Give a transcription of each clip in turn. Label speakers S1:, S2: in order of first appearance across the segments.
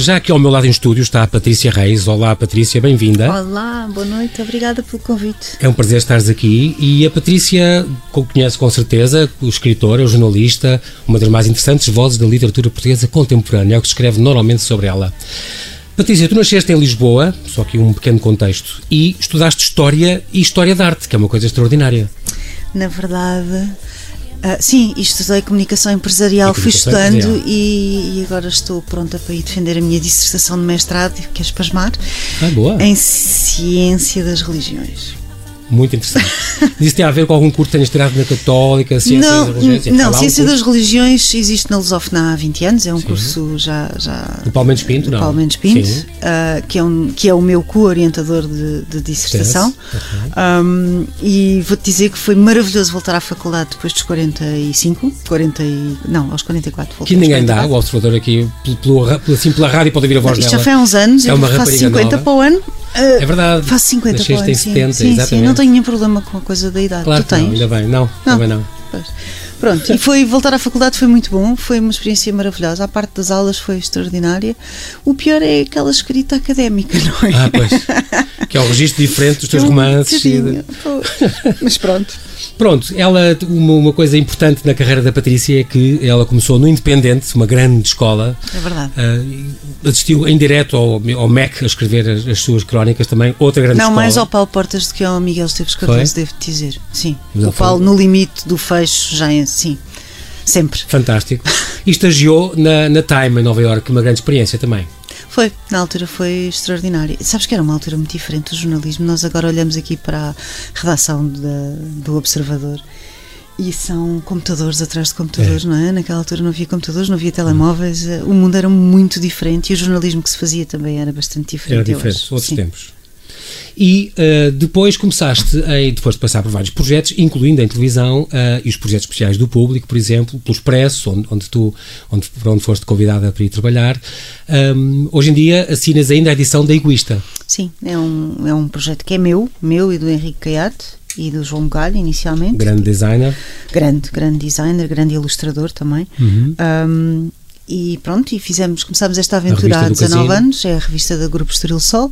S1: Já aqui ao meu lado em estúdio está a Patrícia Reis. Olá, Patrícia, bem-vinda.
S2: Olá, boa noite, obrigada pelo convite.
S1: É um prazer estares aqui. E a Patrícia conhece com certeza o escritor, o jornalista, uma das mais interessantes vozes da literatura portuguesa contemporânea, é o que se escreve normalmente sobre ela. Patrícia, tu nasceste em Lisboa, só aqui um pequeno contexto, e estudaste História e História da Arte, que é uma coisa extraordinária.
S2: Na verdade, Uh, sim, estudei comunicação empresarial, fui estudando e, e, agora estou pronta para ir defender a minha dissertação de mestrado, que é espasmar,
S1: ah, boa.
S2: em Ciência das Religiões.
S1: Muito interessante. Isso tem a ver com algum curso que tenhas tirado na Católica,
S2: Ciência não, das Religiões? Não, Ciência um das Religiões existe na Lusofna há 20 anos, é um Sim. curso já... já
S1: do Paulo Mendes Pinto,
S2: do
S1: não?
S2: Paulo Mendes Pinto, uh, que, é um, que é o meu co-orientador de, de, dissertação. Um, e vou-te dizer que foi maravilhoso voltar à faculdade depois dos 45, 40 e, não, aos 44.
S1: Que ninguém dá, o observador aqui, pelo, pelo, assim, pela rádio pode ouvir a voz
S2: Isto
S1: dela.
S2: já foi há uns anos, é eu faço 50
S1: nova.
S2: para o ano.
S1: Uh, é verdade.
S2: Faço 50
S1: Nasceste em 70,
S2: sim,
S1: exatamente.
S2: Sim, não tenho nenhum problema com a coisa da idade.
S1: Claro
S2: tu tens?
S1: Não, ainda bem, não, não. também não.
S2: Pois. Pronto, e foi voltar à faculdade foi muito bom, foi uma experiência maravilhosa. A parte das aulas foi extraordinária. O pior é aquela escrita académica, não é?
S1: Ah, pois. Que é o registro diferente dos teus romances.
S2: De... Mas pronto.
S1: Pronto, ela, uma, uma, coisa importante na carreira da Patrícia é que ela começou no Independente, uma grande escola.
S2: É verdade.
S1: Uh, assistiu em direto ao, ao MEC a escrever as, as, suas crónicas também, outra grande
S2: Não,
S1: escola.
S2: Não, mais ao Paulo Portas do que ao Miguel Esteves Cardoso, devo dizer. Sim. Mas o Paulo, foi... no limite do fecho, já em sim. Sempre.
S1: Fantástico. E estagiou na, na Time, em Nova Iorque, uma grande experiência também.
S2: Foi, na altura foi extraordinário. Sabes que era uma altura muito diferente do jornalismo. Nós agora olhamos aqui para a redação do Observador e são computadores atrás de computadores, é. não é? Naquela altura não havia computadores, não havia telemóveis, eh, o mundo era muito diferente e o jornalismo que se fazia também era bastante diferente.
S1: Era diferente, outros Sim. tempos e uh, depois começaste, a, depois de passar por vários projetos, incluindo em televisão uh, e os projetos especiais do público, por exemplo, pelo Expresso, onde, onde tu onde, para onde foste convidada para ir trabalhar. Um, hoje em dia assinas ainda a edição da Egoísta.
S2: Sim, é um, é um projeto que é meu, meu e do Henrique Caiate e do João Galho inicialmente.
S1: Grande designer.
S2: Grande, grande designer, grande ilustrador também.
S1: Uhum.
S2: Um, e pronto, e fizemos, começámos esta aventura há 19 Casino. anos, é a revista da Grupo Estoril Sol.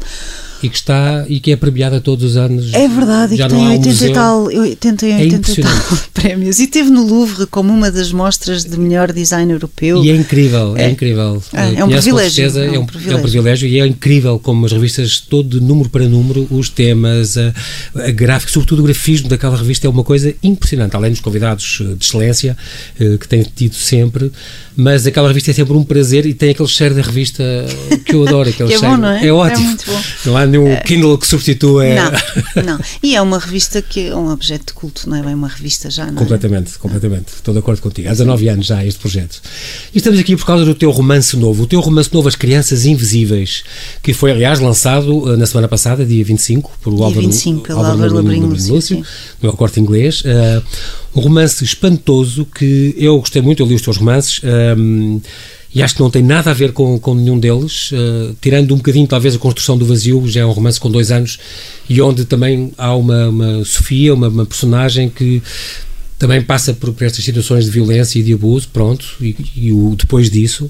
S1: E que está e que é premiada todos os anos.
S2: É verdade, e que tem 80 e tal, 80 e 80 é tal prémios. E teve no Louvre como uma das mostras de melhor design europeu.
S1: E é incrível, é, é incrível.
S2: É, é um privilégio. Certeza,
S1: é, um, é, um, privilégio. é um privilégio e é incrível como as revistas, todo de número para número, os temas, a, a gráfica, sobretudo o grafismo daquela revista é uma coisa impressionante, além dos convidados de excelência eh, que têm tido sempre, mas aquela revista é sempre um prazer e tem aquele cheiro da revista que eu adoro. Aquele
S2: que é
S1: cheiro.
S2: bom, não é?
S1: É ótimo.
S2: É muito bom.
S1: Não há nenhum uh, Kindle que substitua.
S2: Não, não. E é uma revista que é um objeto de culto, não é bem uma revista já, não
S1: é? Completamente, completamente. Estou de acordo contigo. Há 19 anos já este projeto. E estamos aqui por causa do teu romance novo. O teu romance novo, As Crianças Invisíveis, que foi, aliás, lançado uh, na semana passada, dia 25, por
S2: dia
S1: Álvaro,
S2: 25, pelo Álvaro, Álvaro Labrinho Lúcio,
S1: no corte inglês. Uh, um romance espantoso que eu gostei muito, eu li os teus romances. Um, e acho que não tem nada a ver com, com nenhum deles, uh, tirando um bocadinho talvez a construção do vazio, já é um romance com dois anos e onde também há uma, uma Sofia, uma, uma personagem que também passa por, por, estas situações de violência e de abuso, pronto, e, e, o depois disso.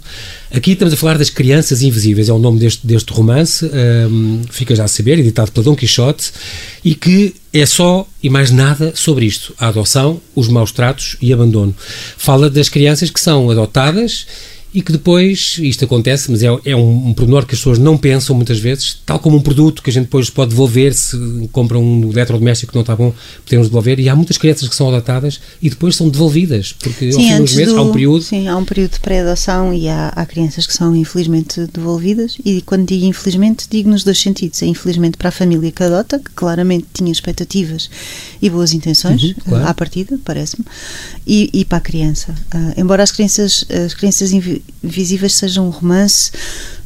S1: Aqui estamos a falar das Crianças Invisíveis, é o nome deste, deste romance, um, ehm, fica já a saber, editado pela Dom Quixote, e que é só e mais nada sobre isto: a adoção, os maus tratos e abandono. Fala das crianças que são adotadas e que depois, isto acontece, mas é, é um, um pormenor que as pessoas não pensam muitas vezes, tal como um produto que a gente depois pode devolver se compra um eletrodoméstico que não está bom, podemos devolver, e há muitas crianças que são adotadas e depois são devolvidas, porque
S2: sim,
S1: ao fim meses
S2: do,
S1: há um período...
S2: Sim, há um período de pré-adoção e há, há, crianças que são infelizmente devolvidas, e quando digo infelizmente, digo nos dois sentidos, é infelizmente para a família que adota, que claramente tinha expectativas e boas intenções, uhum, claro. à partida, parece-me, e, e, para a criança. Uh, embora as crianças, as crianças Visíveis seja um romance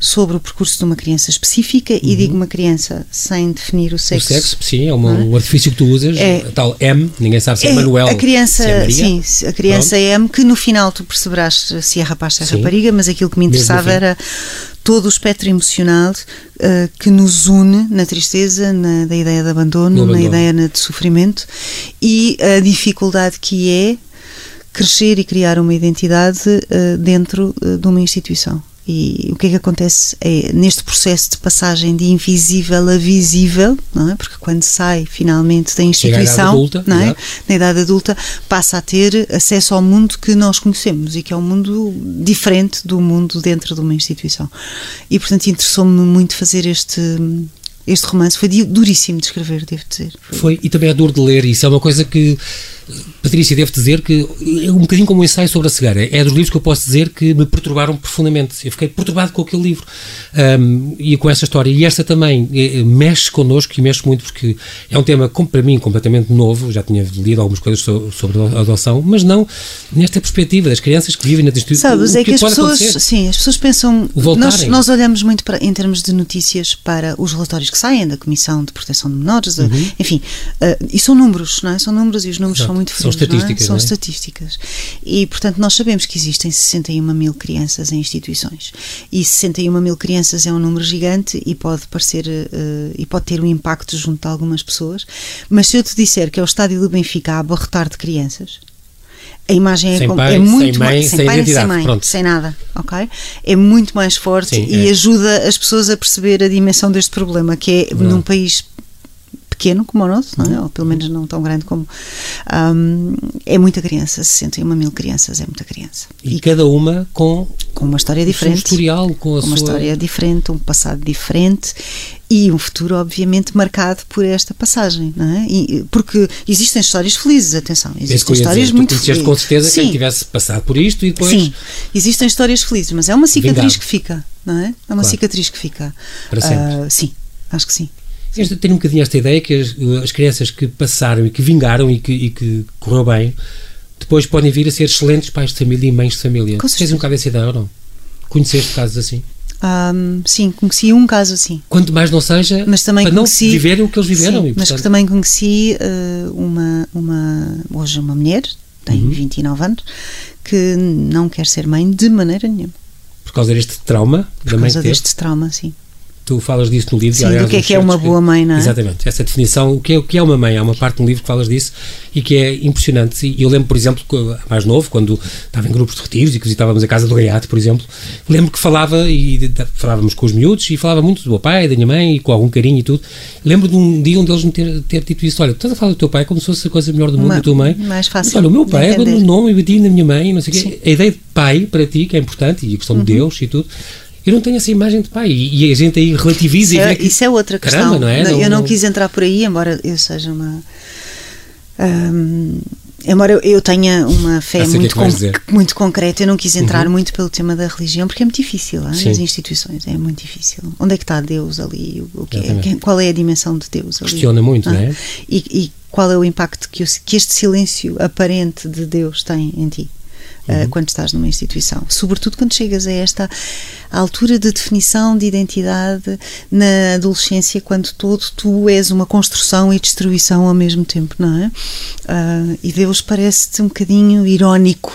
S2: sobre o percurso de uma criança específica uhum. e digo uma criança sem definir o sexo.
S1: O sexo, sim, é, uma, é? um artifício que tu usas, é, tal M, ninguém sabe se é, é Manuel.
S2: A criança,
S1: é
S2: sim, a criança é M, que no final tu perceberás se é rapaz, se é sim. rapariga, mas aquilo que me interessava era todo o espectro emocional uh, que nos une na tristeza, na da ideia de abandono, abandono, na ideia de sofrimento e a dificuldade que é crescer e criar uma identidade uh, dentro uh, de uma instituição. E o que é que acontece é, neste processo de passagem de invisível a visível, não é? Porque quando sai finalmente da instituição,
S1: adulta,
S2: não é? na idade adulta, passa a ter acesso ao mundo que nós conhecemos e que é um mundo diferente do mundo dentro de uma instituição. E portanto interessou-me muito fazer este este romance foi duríssimo de escrever, devo dizer.
S1: Foi. foi. e também é duro de ler, isso é uma coisa que Patrícia, devo dizer que é um bocadinho como um ensaio sobre a cegueira. É dos livros que eu posso dizer que me perturbaram profundamente. Eu fiquei perturbado com aquele livro um, e com essa história. E esta também é, mexe connosco e mexe muito porque é um tema, para mim, completamente novo. Já tinha lido algumas coisas sobre a adoção, mas não nesta perspectiva das crianças que vivem na instituição.
S2: Sabes, é que, que as pessoas, sim, as pessoas pensam. Nós, nós, olhamos muito para, em termos de notícias para os relatórios que saem da Comissão de Proteção de Menores, uhum. enfim, uh, e são números, não é? São números e os números Exato. são muito frios.
S1: São estatísticas.
S2: É? São é? estatísticas. E, portanto, nós sabemos que existem 61 mil crianças em instituições. E 61 mil crianças é um número gigante e pode parecer uh, e pode ter um impacto junto de algumas pessoas. Mas se eu te disser que é o estádio do Benfica a abarrotar de crianças, a imagem é,
S1: pai,
S2: é muito
S1: sem mãe,
S2: mais, sem,
S1: sem
S2: pai sem mãe,
S1: pronto.
S2: sem nada, ok? É muito mais forte Sim, e é. ajuda as pessoas a perceber a dimensão deste problema, que é não. num país pequeno como o nosso, não é? ou pelo menos não tão grande como. Um, é muita criança, 61 mil crianças, é muita criança.
S1: E, e cada uma com.
S2: Com uma história diferente. Um
S1: historial, com a
S2: Uma
S1: sua...
S2: história diferente, um passado diferente e um futuro, obviamente, marcado por esta passagem, não é? E, porque existem histórias felizes, atenção, existem histórias
S1: dizer,
S2: muito felizes.
S1: com certeza Sim. quem tivesse passado por isto e depois.
S2: Sim, existem histórias felizes, mas é uma cicatriz que fica, não é? É uma claro. cicatriz que fica.
S1: Para sempre. Uh,
S2: sim, acho que sim.
S1: Eu tenho um bocadinho esta ideia que as, as crianças que passaram e que vingaram e que, e que correu bem, depois podem vir a ser excelentes pais de família e mães de família. Tens um bocado essa ideia ou não? Conheceste casos assim?
S2: Um, sim, conheci um caso assim.
S1: Quanto mais não seja,
S2: mas também
S1: para
S2: conheci,
S1: não viverem o que eles viveram.
S2: Sim, e, portanto... Mas que também conheci uh, uma, uma, hoje uma mulher, tem uhum. 29 anos, que não quer ser mãe de maneira nenhuma.
S1: Por causa deste trauma?
S2: Por causa deste trauma, sim.
S1: Tu falas disso no livro.
S2: Sim, aliás, do que é que é uma boa mãe, não é?
S1: Exatamente, essa definição, o que é, o que é uma mãe? Há uma parte no livro que falas disso e que é impressionante. E eu lembro, por exemplo, mais novo, quando estava em grupos de retiros e que visitávamos a casa do Gaiato, por exemplo, lembro que falava e falávamos com os miúdos e falava muito do meu pai, da minha mãe e com algum carinho e tudo. Lembro de um dia um deles me ter, ter dito isso: olha, estás a falar do teu pai como se fosse a coisa melhor do mundo, uma, da tua mãe.
S2: Mais fácil.
S1: Mas, olha, o meu pai é o nome e bati na minha mãe, não sei o quê. A ideia de pai para ti, que é importante, e a questão uhum. de Deus e tudo eu não tenho essa imagem de pai. E, a gente aí relativiza e
S2: é, que, Isso é outra
S1: caramba,
S2: questão.
S1: Não é?
S2: eu
S1: não,
S2: não, quis entrar por aí, embora eu seja uma. Um, embora eu tenha uma fé
S1: é
S2: muito, muito concreta, eu não quis entrar uhum. muito pelo tema da religião, porque é muito difícil, nas instituições, é muito difícil. Onde é que está Deus ali? O que é, qual é a dimensão de Deus ali?
S1: Questiona muito, ah, não é?
S2: E, e, qual é o impacto que, que este silêncio aparente de Deus tem em ti? Uhum. uh, quando estás numa instituição. Sobretudo quando chegas a esta altura de definição de identidade na adolescência, quando todo tu és uma construção e destruição ao mesmo tempo, não é? Uh, e Deus parece-te um bocadinho irónico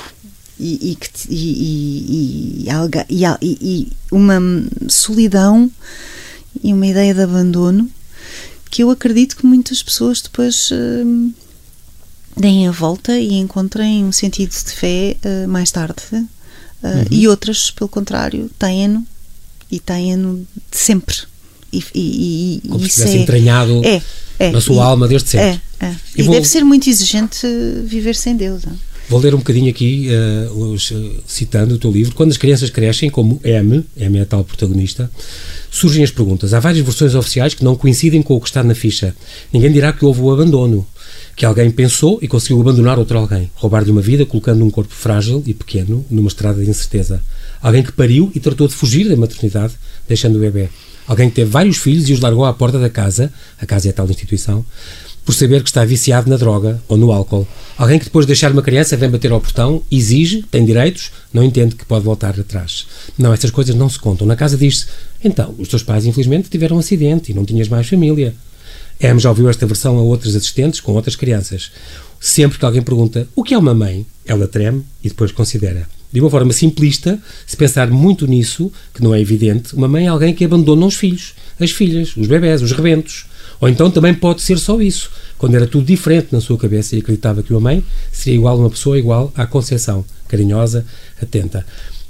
S2: e, e, e, e, e, uma solidão e uma ideia de abandono que eu acredito que muitas pessoas depois uh, deem a volta e encontrem um sentido de fé uh, mais tarde. Uh, uhum. E outras, pelo contrário, têm-no e têm-no de sempre. E, e,
S1: e Como se é, entranhado é, é, na sua e, alma desde sempre.
S2: É, é. E, vou, deve ser muito exigente viver sem Deus. Não?
S1: Vou ler um bocadinho aqui, uh, os, citando o teu livro. Quando as crianças crescem, como M, M é a tal protagonista, surgem as perguntas. Há várias versões oficiais que não coincidem com o que está na ficha. Ninguém dirá que houve o abandono que alguém pensou e conseguiu abandonar outro alguém, roubar-lhe uma vida colocando um corpo frágil e pequeno numa estrada de incerteza. Alguém que pariu e tratou de fugir da maternidade, deixando o bebê. Alguém que teve vários filhos e os largou à porta da casa, a casa é a tal instituição, por saber que está viciado na droga ou no álcool. Alguém que depois de deixar uma criança vem bater ao portão, exige, tem direitos, não entende que pode voltar atrás. Não, essas coisas não se contam. Na casa diz-se, então, os teus pais infelizmente tiveram um acidente e não tinhas mais família. M já ouviu esta versão a outros assistentes com outras crianças. Sempre que alguém pergunta o que é uma mãe, ela treme e depois considera. De uma forma simplista, se pensar muito nisso, que não é evidente, uma mãe é alguém que abandona os filhos, as filhas, os bebés, os rebentos. Ou então também pode ser só isso, quando era tudo diferente na sua cabeça e acreditava que uma mãe seria igual a uma pessoa igual à Conceição, carinhosa, atenta.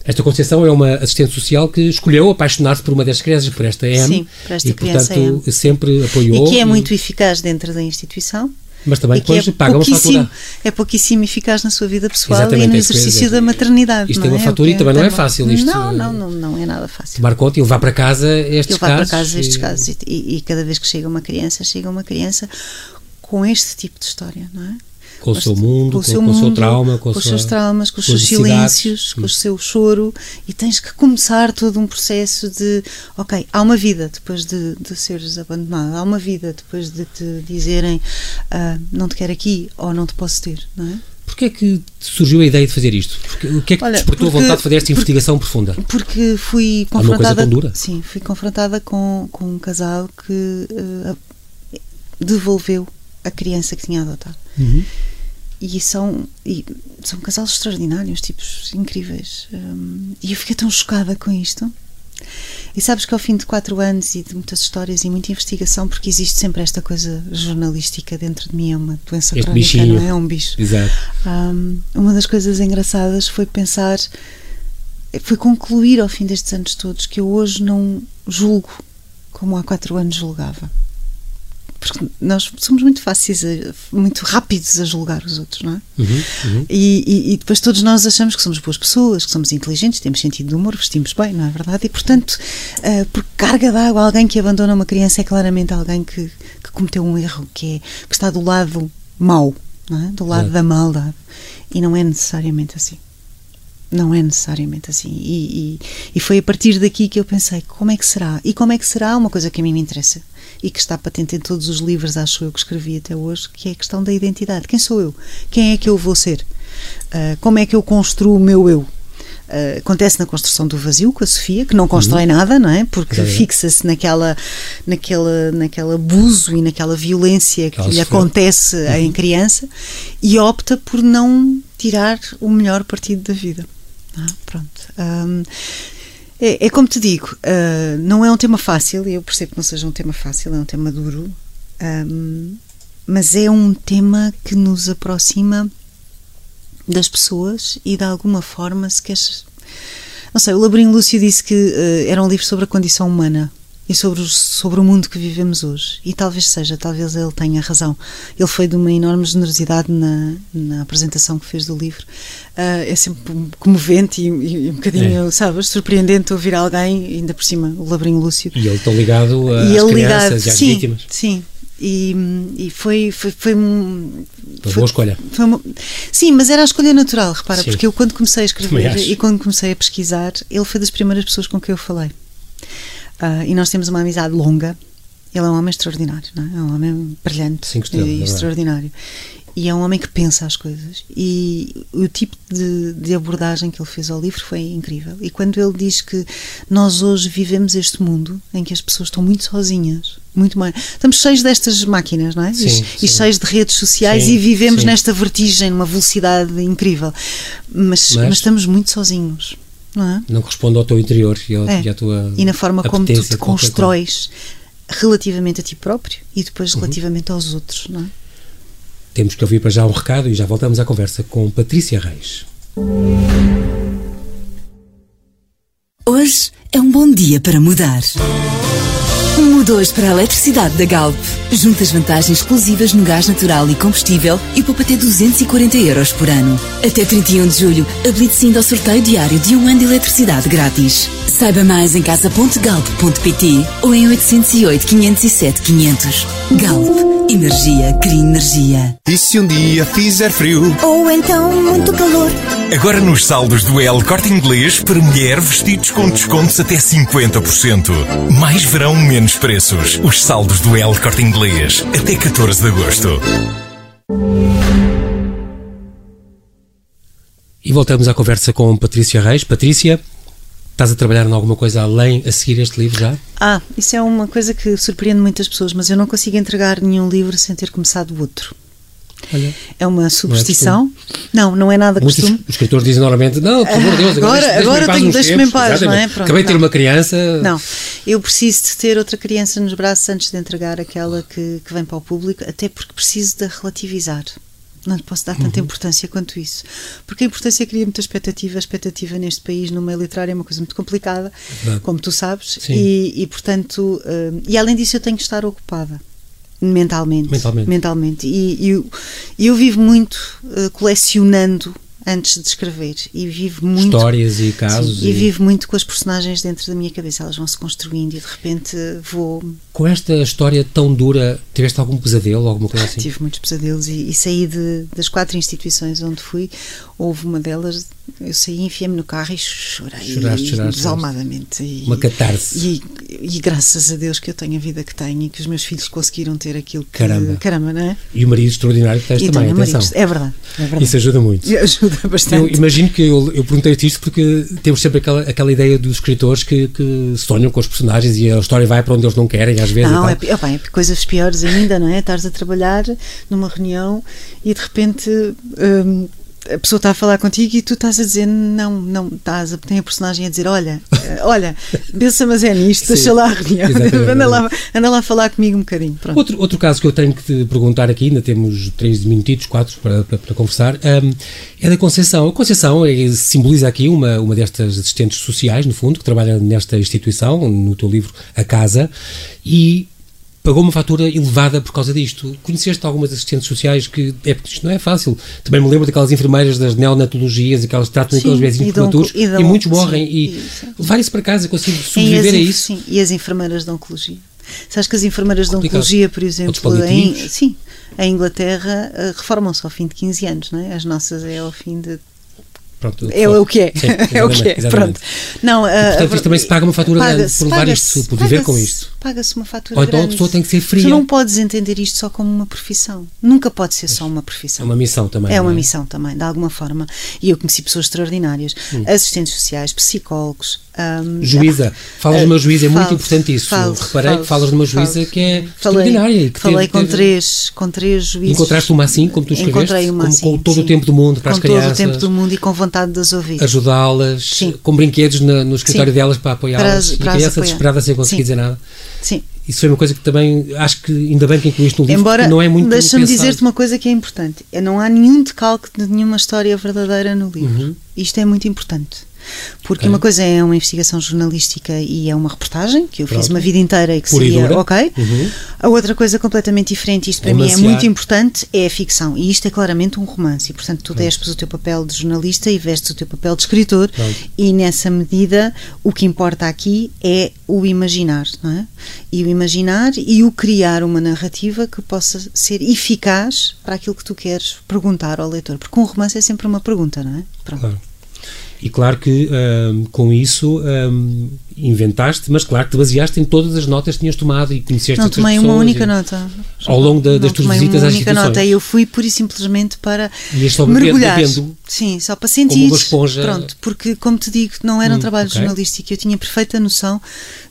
S1: Esta Conceição é uma assistente social que escolheu apaixonar-se por uma das crianças, por esta M,
S2: Sim, por esta
S1: e
S2: criança
S1: portanto
S2: M.
S1: sempre apoiou.
S2: E que é muito eficaz dentro da instituição.
S1: Mas também
S2: e que
S1: depois
S2: é
S1: paga uma fatura.
S2: É pouquíssimo eficaz na sua vida pessoal
S1: Exatamente,
S2: e no
S1: é
S2: exercício
S1: dizer.
S2: da maternidade.
S1: Isto
S2: não
S1: é uma
S2: é?
S1: fatura e
S2: que
S1: também não é fácil isto.
S2: Não, não, não, não é nada fácil.
S1: Tomar conta e levar para casa estes
S2: levar
S1: casos.
S2: para casa estes
S1: e-
S2: casos e, e- e cada vez que chega uma criança, chega uma criança com este tipo de história, não é?
S1: Com o seu mundo, com,
S2: o seu
S1: com o seu
S2: mundo,
S1: trauma, com, a
S2: os seus traumas, com os
S1: com
S2: seus silêncios, com o seu choro e tens que começar todo um processo de ok, há uma vida depois de, de seres abandonado, há uma vida depois de te dizerem ah, não te quero aqui ou não te posso ter, não é?
S1: Porquê é que surgiu a ideia de fazer isto? Porque- o que é que
S2: Olha,
S1: despertou a
S2: porque-
S1: vontade de fazer esta
S2: porque-
S1: investigação profunda?
S2: Porque fui
S1: coisa
S2: confrontada.
S1: dura?
S2: Sim, fui confrontada com, com um casal que eh, devolveu a criança que tinha adotado.
S1: Uhum.
S2: E são, e são casais extraordinários, tipos incríveis. Hum, e eu fiquei tão chocada com isto. E sabes que ao fim de quatro anos e de muitas histórias e muita investigação, porque existe sempre esta coisa jornalística dentro de mim, é uma doença
S1: Este
S2: crónica,
S1: bichinho.
S2: não é? É um bicho.
S1: Exato.
S2: Um, uma das coisas engraçadas foi pensar, foi concluir ao fim destes anos todos que eu hoje não julgo como há quatro anos julgava. Porque nós somos muito fáceis, a- muito rápidos a julgar os outros, não é?
S1: Uhum, uhum.
S2: E, e- e depois todos nós achamos que somos boas pessoas, que somos inteligentes, temos sentido de humor, vestimos bem, não é verdade? E portanto, ah, por carga d'água, alguém que abandona uma criança é claramente alguém que, que cometeu um erro, que, é, que está do lado mau, é? do lado
S1: Exato.
S2: da maldade. E não é necessariamente assim. Não é necessariamente assim. E, e- e foi a partir daqui que eu pensei: como é que será? E como é que será uma coisa que a mim me interessa e que está patente em todos os livros, acho eu, que escrevi até hoje, que é a questão da identidade. Quem sou eu? Quem é que eu vou ser? Ah, como é que eu construo o meu eu? Ah, acontece na construção do vazio com a Sofia, que não constrói nada, não é? Porque
S1: Exatamente.
S2: fixa-se naquela, naquela, naquele abuso e naquela violência que
S1: ela
S2: lhe acontece em criança e opta por não tirar o melhor partido da vida. Ah, pronto. Ahm, é, é como te digo, ah, não é um tema fácil, eu percebo que não seja um tema fácil, é um tema duro, ahm, mas é um tema que nos aproxima das pessoas e de alguma forma, se queres. Não sei, o Labirinto Lúcio disse que eh, era um livro sobre a condição humana e sobre, os- sobre o mundo que vivemos hoje. E talvez seja, talvez ele tenha razão. Ele foi de uma enorme generosidade na, na apresentação que fez do livro. Ah, é sempre comovente e, e um bocadinho, sabes, surpreendente ouvir alguém, ainda por cima, o Labirinto Lúcio,
S1: E ele está ligado às
S2: e ele
S1: crianças
S2: ligado,
S1: e às
S2: sim,
S1: vítimas.
S2: sim. E, e foi, foi, foi, foi-
S1: boa escolha.
S2: foi uma- sim, mas era a escolha natural, repara,
S1: Sim.
S2: porque eu quando comecei a escrever e quando comecei a pesquisar, ele foi das primeiras pessoas com quem eu falei. Ah, e nós temos uma amizade longa. Ele é um homem extraordinário, não é? É um homem brilhante
S1: é
S2: e
S1: verdade.
S2: extraordinário. E é um homem que pensa as coisas. E o tipo de, de abordagem que ele fez ao livro foi incrível. E quando ele diz que nós hoje vivemos este mundo em que as pessoas estão muito sozinhas, muito mais. Estamos cheios destas máquinas, não é?
S1: Sim,
S2: e,
S1: sim.
S2: e cheios de redes sociais
S1: Sim,
S2: e vivemos
S1: sim.
S2: nesta vertigem, numa velocidade incrível. Mas,
S1: Mas-
S2: mas estamos muito sozinhos, não é?
S1: Não corresponde ao teu interior e, ao,
S2: É.
S1: e à tua.
S2: E na forma como tu te constróis relativamente a ti próprio e depois
S1: Uhum.
S2: relativamente aos outros, não é?
S1: Temos que ouvir para já um recado e já voltamos à conversa com Patrícia Reis.
S3: Hoje é um bom dia para mudar. Muda hoje para a eletricidade da Galp. Junta as vantagens exclusivas no gás natural e combustível e poupa até 240 euros por ano. Até 31 de julho, habilite-se ainda ao sorteio diário de um ano de eletricidade grátis. Saiba mais em casa.galp.pt ou em 808 507 500. Galp. Energia cria energia.
S4: E se um dia fizer frio?
S5: Ou então muito calor.
S4: Agora nos saldos do El Corte Inglês, para mulher, vestidos com descontos até 50%. Mais verão, menos preços. Os saldos do El Corte Inglês, até 14 de agosto.
S1: E voltamos à conversa com Patrícia Reis. Patrícia, estás a trabalhar em alguma coisa além a seguir este livro já?
S2: Ah, isso é uma coisa que surpreende muitas pessoas, mas eu não consigo entregar nenhum livro sem ter começado outro.
S1: Olha.
S2: É uma superstição. Não, não é nada
S1: Muitos
S2: costume.
S1: escritores dizem normalmente: Não, por amor de Deus,
S2: Agora- agora
S1: paz
S2: tenho- deixa-me em paz, não é? Pronto,
S1: Acabei de ter
S2: não.
S1: uma criança.
S2: Não, eu preciso de ter outra criança nos braços antes de entregar aquela que, que vem para o público, até porque preciso de relativizar. Não posso dar tanta importância quanto isso. Porque a importância cria muita expectativa. A expectativa neste país, no meio literário, é uma coisa muito complicada,
S1: Verdade.
S2: como tu sabes. E, e, portanto, eh, e além disso, eu tenho que estar ocupada. Mentalmente.
S1: Mentalmente.
S2: Mentalmente. E, e eu, eu vivo muito eh, colecionando antes de escrever. E vivo muito.
S1: Histórias e casos.
S2: Sim, e vivo muito com as personagens dentro da minha cabeça. Elas vão se construindo e de repente vou.
S1: Com esta história tão dura, tiveste algum pesadelo, alguma coisa assim?
S2: Tive muitos pesadelos e, e saí de, das quatro instituições onde fui. Houve uma delas, eu saí, enfiei-me no carro e chorei
S1: Choraste, choraste,
S2: desalmadamente. E,
S1: Uma catarse.
S2: E, e graças a Deus que eu tenho a vida que tenho e que os meus filhos conseguiram ter aquilo que.
S1: Caramba.
S2: Caramba, não é?
S1: E o marido extraordinário que tens
S2: E
S1: também, atenção.
S2: maridos. É verdade. É verdade.
S1: Isso ajuda muito.
S2: ajuda
S1: Eu
S2: bastante.
S1: imagino que eu, eu perguntei-te isto porque temos sempre aquela, aquela ideia dos escritores que, que sonham com os personagens e a história vai para onde eles não querem, às vezes.
S2: Não, é, pi- opa, é coisas piores ainda, não é? Estás a trabalhar numa reunião e de repente hum, a pessoa está a falar contigo e tu estás a dizer não, não, estás a, tem a personagem a dizer olha, eh, olha, pensa mas é nisto, deixa lá a reunião, anda lá, anda lá falar comigo um bocadinho. Pronto.
S1: Outro, outro caso que eu tenho que te perguntar aqui, ainda temos três minutitos, quatro para, para, para conversar, hum, é da Conceição. A Conceição é- simboliza aqui uma, uma destas assistentes sociais, no fundo, que trabalha nesta instituição, no teu livro A Casa, e pagou uma fatura elevada por causa disto. Conheceste algumas assistentes sociais que, é porque isto não é fácil. Também me lembro daquelas enfermeiras das neonatologias, aquelas que tratam aqueles bebezinhos
S2: e
S1: prematuros,
S2: e
S1: e, muitos morrem.
S2: sim,
S1: e
S2: e-
S1: levar isso para casa,
S2: E as
S1: sobreviver a
S2: enf-
S1: isso.
S2: Sim, e as enfermeiras de oncologia. Sabes que as enfermeiras de
S1: Complicado.
S2: oncologia, por exemplo, em, sim, em Inglaterra eh, reformam-se ao fim de 15 anos, não é? As nossas é ao fim de
S1: Pronto,
S2: É o que é.
S1: Sim,
S2: é o que é. Pronto. Não, a-
S1: portanto,
S2: a
S1: isto também se paga uma fatura
S2: paga-se-
S1: por levar isto, por viver com isto.
S2: Paga-se uma fatura
S1: Ou então a
S2: grande.
S1: pessoa tem que ser fria.
S2: Tu não podes entender isto só como uma profissão. Nunca pode ser só uma profissão.
S1: É uma missão também.
S2: É uma
S1: não
S2: missão também, de alguma forma. E eu conheci pessoas extraordinárias,
S1: Hum.
S2: assistentes sociais, psicólogos. hum,
S1: Juíza. Falas de uma juíza, é muito
S2: falo-
S1: importante isso.
S2: falo-
S1: Reparei
S2: falo-
S1: que falas de uma juíza
S2: falo.
S1: que é
S2: Falei-
S1: extraordinária. e que
S2: falei
S1: teve-
S2: com,
S1: teve-
S2: três, com três juízes.
S1: Encontraste uma assim, como tu escreveste?
S2: Encontrei uma
S1: Com-
S2: assim.
S1: com todo o
S2: sim.
S1: tempo do mundo para
S2: com
S1: as crianças?
S2: todo o tempo do mundo e com vontade de as ouvir.
S1: Ajudá-las, com brinquedos na- no escritório
S2: Sim.
S1: delas para apoiá-las. E a criança
S2: apoiar.
S1: desesperada sem conseguir
S2: Sim.
S1: dizer nada.
S2: Sim.
S1: Isso foi uma coisa que também acho que ainda bem que incluíste no livro,
S2: Embora,
S1: não é muito
S2: deixa-me dizer-te uma coisa que é importante: É, não há nenhum decalque de nenhuma história verdadeira no livro. Isto é muito importante. Porque
S1: Uhum. Ok.
S2: uma coisa é uma investigação jornalística e é uma reportagem, que eu fiz
S1: Pronto.
S2: uma vida inteira e que
S1: Pura
S2: seria ok.
S1: Uhum.
S2: A outra coisa completamente diferente, isto para mim é muito importante, é a ficção. E isto é claramente um romance. E portanto tu despes o teu papel de jornalista e vestes o teu papel de escritor.
S1: Pronto.
S2: E nessa medida, o que importa aqui é o imaginar, não é? E o imaginar e o criar uma narrativa que possa ser eficaz para aquilo que tu queres perguntar ao leitor. Porque um romance é sempre uma pergunta, não é? Pronto.
S1: Claro. E claro que hum, com isso hum, inventaste, mas claro que te baseaste em todas as notas que tinhas tomado e conheceste
S2: Não tomei uma única
S1: e-
S2: nota.
S1: Ao longo da-
S2: Não
S1: das tuas
S2: tomei
S1: visitas
S2: uma
S1: às
S2: única
S1: instituições.
S2: nota. Eu fui pura e simplesmente para mergulhar.
S1: bebendo.
S2: Sim, só para sentir.
S1: uma esponja.
S2: Pronto, porque como te digo, não era um
S1: Hum,
S2: trabalho
S1: ok.
S2: jornalístico. Eu tinha perfeita noção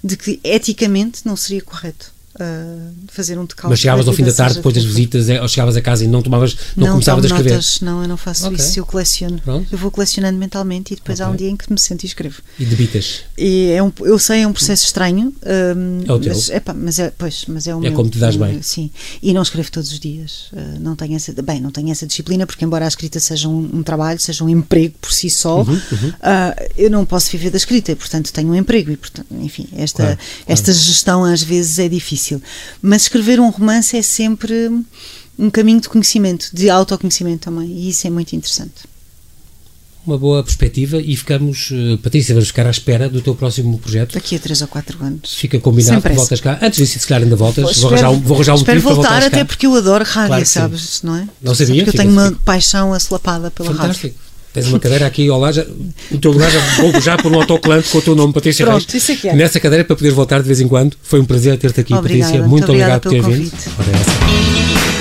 S2: de que eticamente não seria correto ah, fazer um decalque.
S1: Mas chegavas ao fim da tarde, depois das visitas, é, ou chegavas a casa e não tomavas, não,
S2: Não
S1: começavas a escrever.
S2: notas, não, eu não faço
S1: Ok.
S2: isso, eu coleciono.
S1: Pronto.
S2: Eu vou colecionando mentalmente e depois há um dia em que me sento e escrevo.
S1: E debitas.
S2: E é um, eu sei, é um processo estranho. hum,
S1: É o teu.
S2: Mas, epá, mas é, pois, mas é o
S1: É
S2: meu.
S1: como te dás bem.
S2: Sim. E não escrevo todos os dias. Uh, não tenho essa, bem, não tenho essa disciplina, porque embora a escrita seja um, um trabalho, seja um emprego por si só,
S1: Uhum,
S2: uh, eu não posso viver da escrita, e, portanto tenho um emprego e, portanto, enfim, esta,
S1: Claro,
S2: esta gestão às vezes é difícil. Mas escrever um romance é sempre um caminho de conhecimento, de autoconhecimento também, e isso é muito interessante.
S1: Uma boa perspectiva e ficamos, eh, Patrícia, vamos ficar à espera do teu próximo projeto.
S2: Daqui a três ou quatro anos.
S1: Fica combinado que voltas cá. Antes disso, se calhar ainda voltas. Vou
S2: Espero-
S1: arranjar, um- vou arranjar um
S2: espero
S1: motivo para
S2: voltar,
S1: voltares cá.
S2: até porque eu adoro rádio,
S1: Claro que sim.
S2: sabes, não é?
S1: Não
S2: Sabes
S1: sabia,
S2: que eu tenho uma paixão assolapada pela rádio.
S1: Fantástico. Tens uma cadeira aqui ao lado, já, o teu lugar já vou já por um autocolante com o teu nome, Patrícia
S2: Pronto,
S1: Reis.
S2: isso é é.
S1: Nessa cadeira para poderes voltar de vez em quando. Foi um prazer ter-te aqui,
S2: Obrigada,
S1: Patrícia.
S2: muito
S1: Muito obrigado por ter vindo.